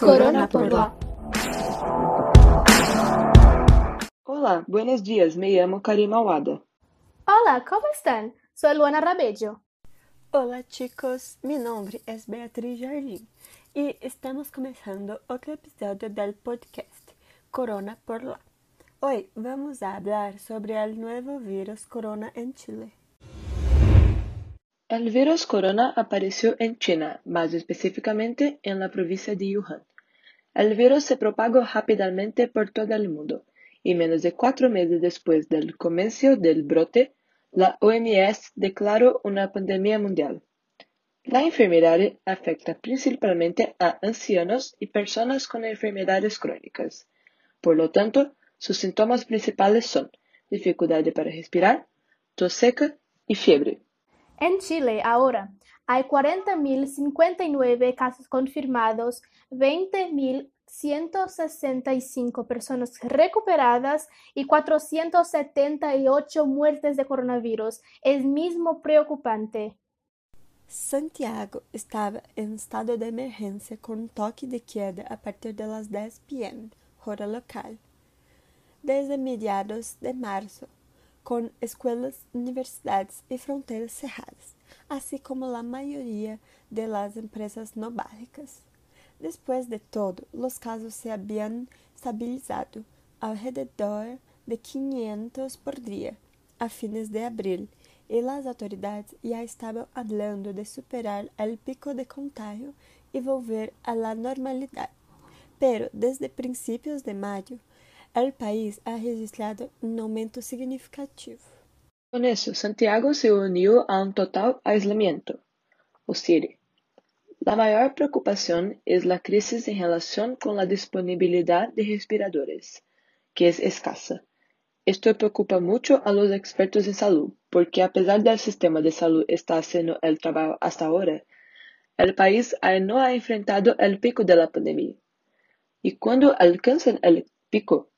Corona por lá. Olá, buenos dias. Me llamo Karima Awada. Hola, ¿cómo están? Soy Luana Rabello. Hola chicos, mi nombre es Beatriz Jardim y estamos comenzando otro episodio del podcast Corona por la. Hoy vamos a hablar sobre el nuevo virus corona en Chile. El virus corona apareció en China, más específicamente en la provincia de Wuhan. El virus se propagó rápidamente por todo el mundo y menos de cuatro meses después del comienzo del brote, la OMS declaró una pandemia mundial. La enfermedad afecta principalmente a ancianos y personas con enfermedades crónicas. Por lo tanto, sus síntomas principales son dificultad para respirar, tos seca y fiebre. En Chile ahora hay 40.059 casos confirmados, 20.165 personas recuperadas y 478 muertes de coronavirus. Es mismo preocupante. Santiago estaba en estado de emergencia con toque de queda a partir de las 10 p.m., hora local. Desde mediados de marzo, con escuelas, universidades y fronteras cerradas, así como la mayoría de las empresas no básicas. Después de todo, los casos se habían estabilizado alrededor de 500 por día a fines de abril y las autoridades ya estaban hablando de superar el pico de contagio y volver a la normalidad. Pero desde principios de mayo, el país ha registrado un aumento significativo. Con eso, Santiago se unió a un total aislamiento, o CIRE. La mayor preocupación es la crisis en relación con la disponibilidad de respiradores, que es escasa. Esto preocupa mucho a los expertos en salud, porque a pesar del sistema de salud está haciendo el trabajo hasta ahora, el país no ha enfrentado el pico de la pandemia. Y cuando alcancen el pico,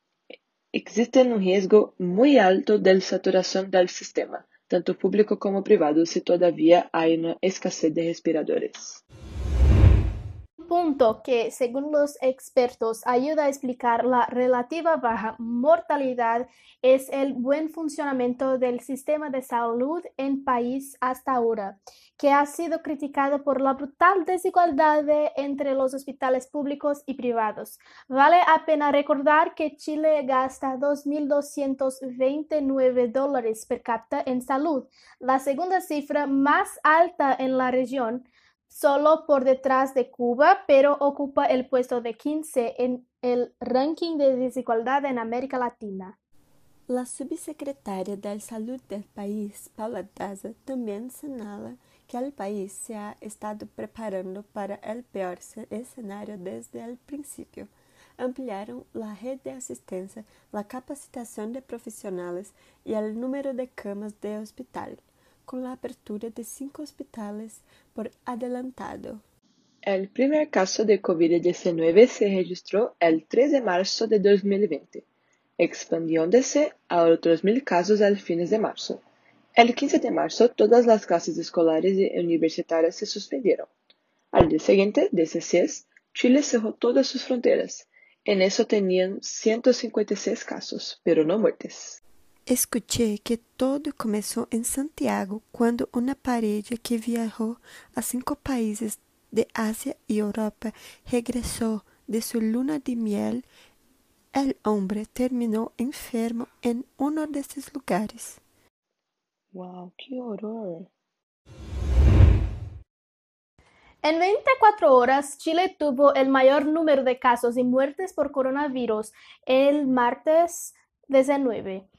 existe un riesgo muy alto de saturación del sistema, tanto público como privado, si todavía hay una escasez de respiradores punto que, según los expertos, ayuda a explicar la relativa baja mortalidad es el buen funcionamiento del sistema de salud en país hasta ahora, que ha sido criticado por la brutal desigualdad entre los hospitales públicos y privados. Vale la pena recordar que Chile gasta 2.229 dólares per cápita en salud, la segunda cifra más alta en la región solo por detrás de Cuba, pero ocupa el puesto de 15 en el ranking de desigualdad en América Latina. La subsecretaria de Salud del país, Paula Daza, también señala que el país se ha estado preparando para el peor escenario desde el principio. Ampliaron la red de asistencia, la capacitación de profesionales y el número de camas de hospital con la apertura de cinco hospitales por adelantado. El primer caso de COVID-19 se registró el 3 de marzo de 2020, expandiéndose a otros mil casos al fines de marzo. El 15 de marzo, todas las clases escolares y universitarias se suspendieron. Al día siguiente, 16, Chile cerró todas sus fronteras. En eso tenían 156 casos, pero no muertes. Escuché que todo começou em Santiago quando uma parede que viajou a cinco países de Ásia e Europa regressou de sua luna de miel. El hombre terminou enfermo em um desses lugares. ¡Wow! ¡Qué horror! En 24 horas, Chile tuvo el mayor número de casos y muertes por coronavirus el martes 19.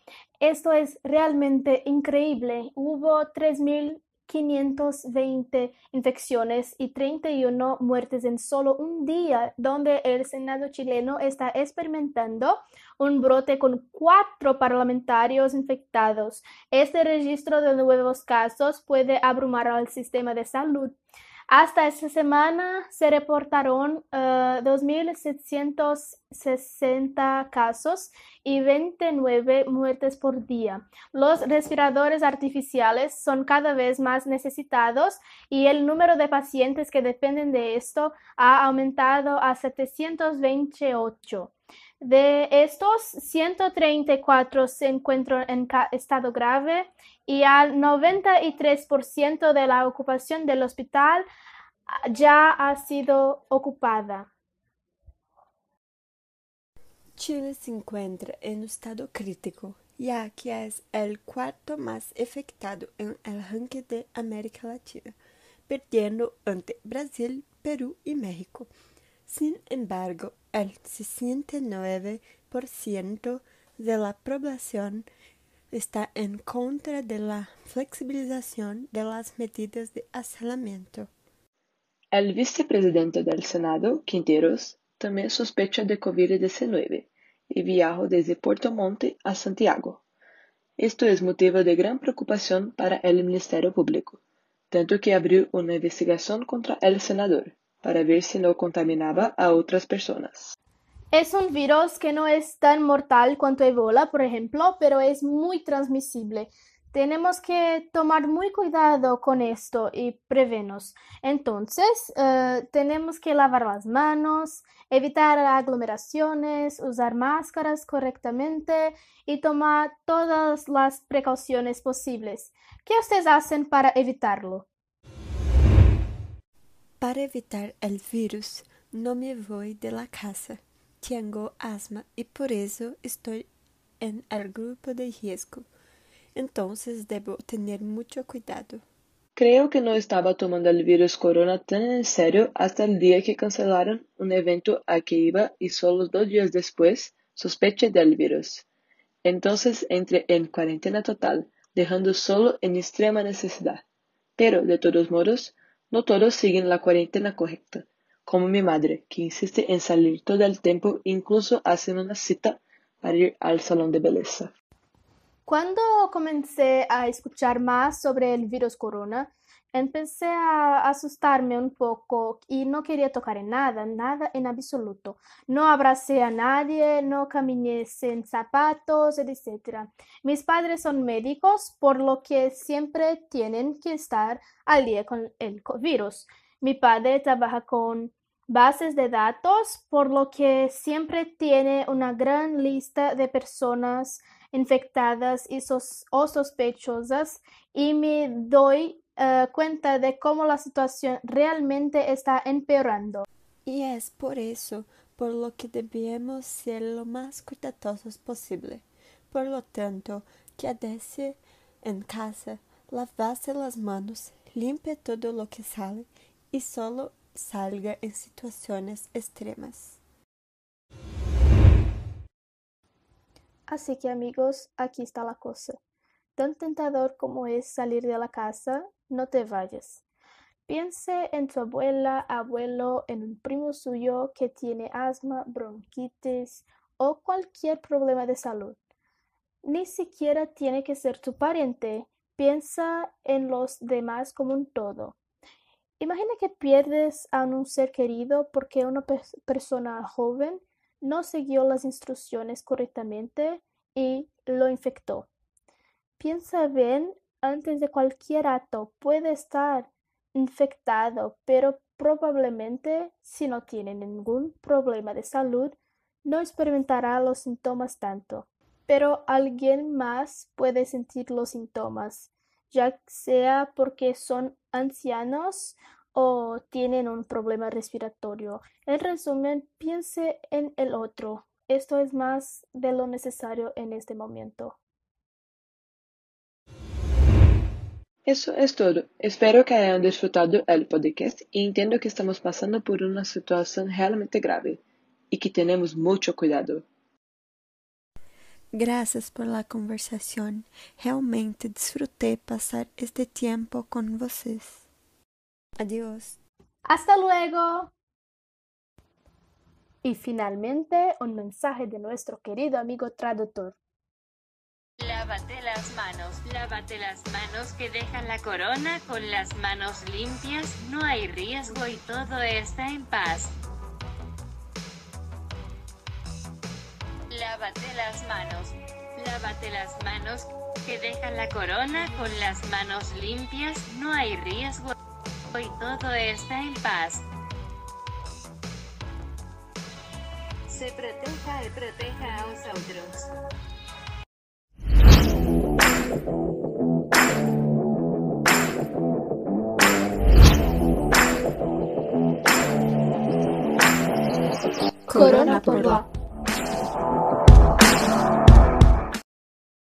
Esto es realmente increíble. Hubo 3.520 infecciones y 31 muertes en solo un día, donde el Senado chileno está experimentando un brote con cuatro parlamentarios infectados. Este registro de nuevos casos puede abrumar al sistema de salud. Hasta esta semana se reportaron 2.760 casos y 29 muertes por día. Los respiradores artificiales son cada vez más necesitados y el número de pacientes que dependen de esto ha aumentado a 728. De estos, 134 se encuentran en estado grave y al 93% de la ocupación del hospital ah, ya ha sido ocupada. Chile se encuentra en estado crítico, ya que es el cuarto más afectado en el ranking de América Latina, perdiendo ante Brasil, Perú y México. Sin embargo, el 69% de la población está en contra de la flexibilización de las medidas de aislamiento. El vicepresidente del Senado, Quinteros, también sospecha de COVID-19 y viajó desde Puerto Montt a Santiago. Esto es motivo de gran preocupación para el Ministerio Público, tanto que abrió una investigación contra el senador para ver si no contaminaba a otras personas. Es un virus que no es tan mortal cuanto Ebola, por ejemplo, pero es muy transmisible. Tenemos que tomar muy cuidado con esto y prevernos. Entonces, eh, tenemos que lavar las manos, evitar aglomeraciones, usar máscaras correctamente y tomar todas las precauciones posibles. ¿Qué ustedes hacen para evitarlo? Para evitar el virus, no me voy de la casa. Tengo asma y por eso estoy en el grupo de riesgo. Entonces debo tener mucho cuidado. Creo que no estaba tomando el virus corona tan en serio hasta el día que cancelaron un evento a que iba y solo dos días después sospeché del virus. Entonces entré en cuarentena total, dejando solo en extrema necesidad. Pero, de todos modos, no todos siguen la cuarentena correcta como mi madre, que insiste en salir todo el tiempo, incluso hacen una cita para ir al salón de belleza. Cuando comencé a escuchar más sobre el virus corona, empecé a asustarme un poco y no quería tocar en nada, nada en absoluto. No abracé a nadie, no caminé sin zapatos, etc. Mis padres son médicos, por lo que siempre tienen que estar al día con el virus. Mi padre trabaja con bases de datos, por lo que siempre tiene una gran lista de personas infectadas y o sospechosas y me doy eh, cuenta de cómo la situación realmente está empeorando. Y es por eso por lo que debemos ser lo más cuidadosos posible. Por lo tanto, quédese en casa, lavase las manos, limpie todo lo que sale y solo salga en situaciones extremas. Así que amigos, aquí está la cosa. Tan tentador como es salir de la casa, no te vayas. Piense en tu abuela, abuelo, en un primo suyo que tiene asma, bronquitis o cualquier problema de salud. Ni siquiera tiene que ser tu pariente. Piensa en los demás como un todo. Imagina que pierdes a un ser querido porque una persona joven no siguió las instrucciones correctamente y lo infectó. Piensa bien antes de cualquier acto. Puede estar infectado, pero probablemente si no tiene ningún problema de salud, no experimentará los síntomas tanto. Pero alguien más puede sentir los síntomas ya sea porque son ancianos o tienen un problema respiratorio. En resumen, piense en el otro. Esto es más de lo necesario en este momento. Eso es todo. Espero que hayan disfrutado el podcast y entiendo que estamos pasando por una situación realmente grave y que tenemos mucho cuidado. Gracias por la conversación. Realmente disfruté pasar este tiempo con vocês. Adiós. Hasta luego. Y finalmente un mensaje de nuestro querido amigo traductor. Lávate las manos, lávate las manos que dejan la corona con las manos limpias, no hay riesgo y todo está en paz. Lávate las manos, lávate las manos que dejan la corona con las manos limpias, no hay riesgo y todo está en paz. Se proteja y proteja a vosotros. Corona por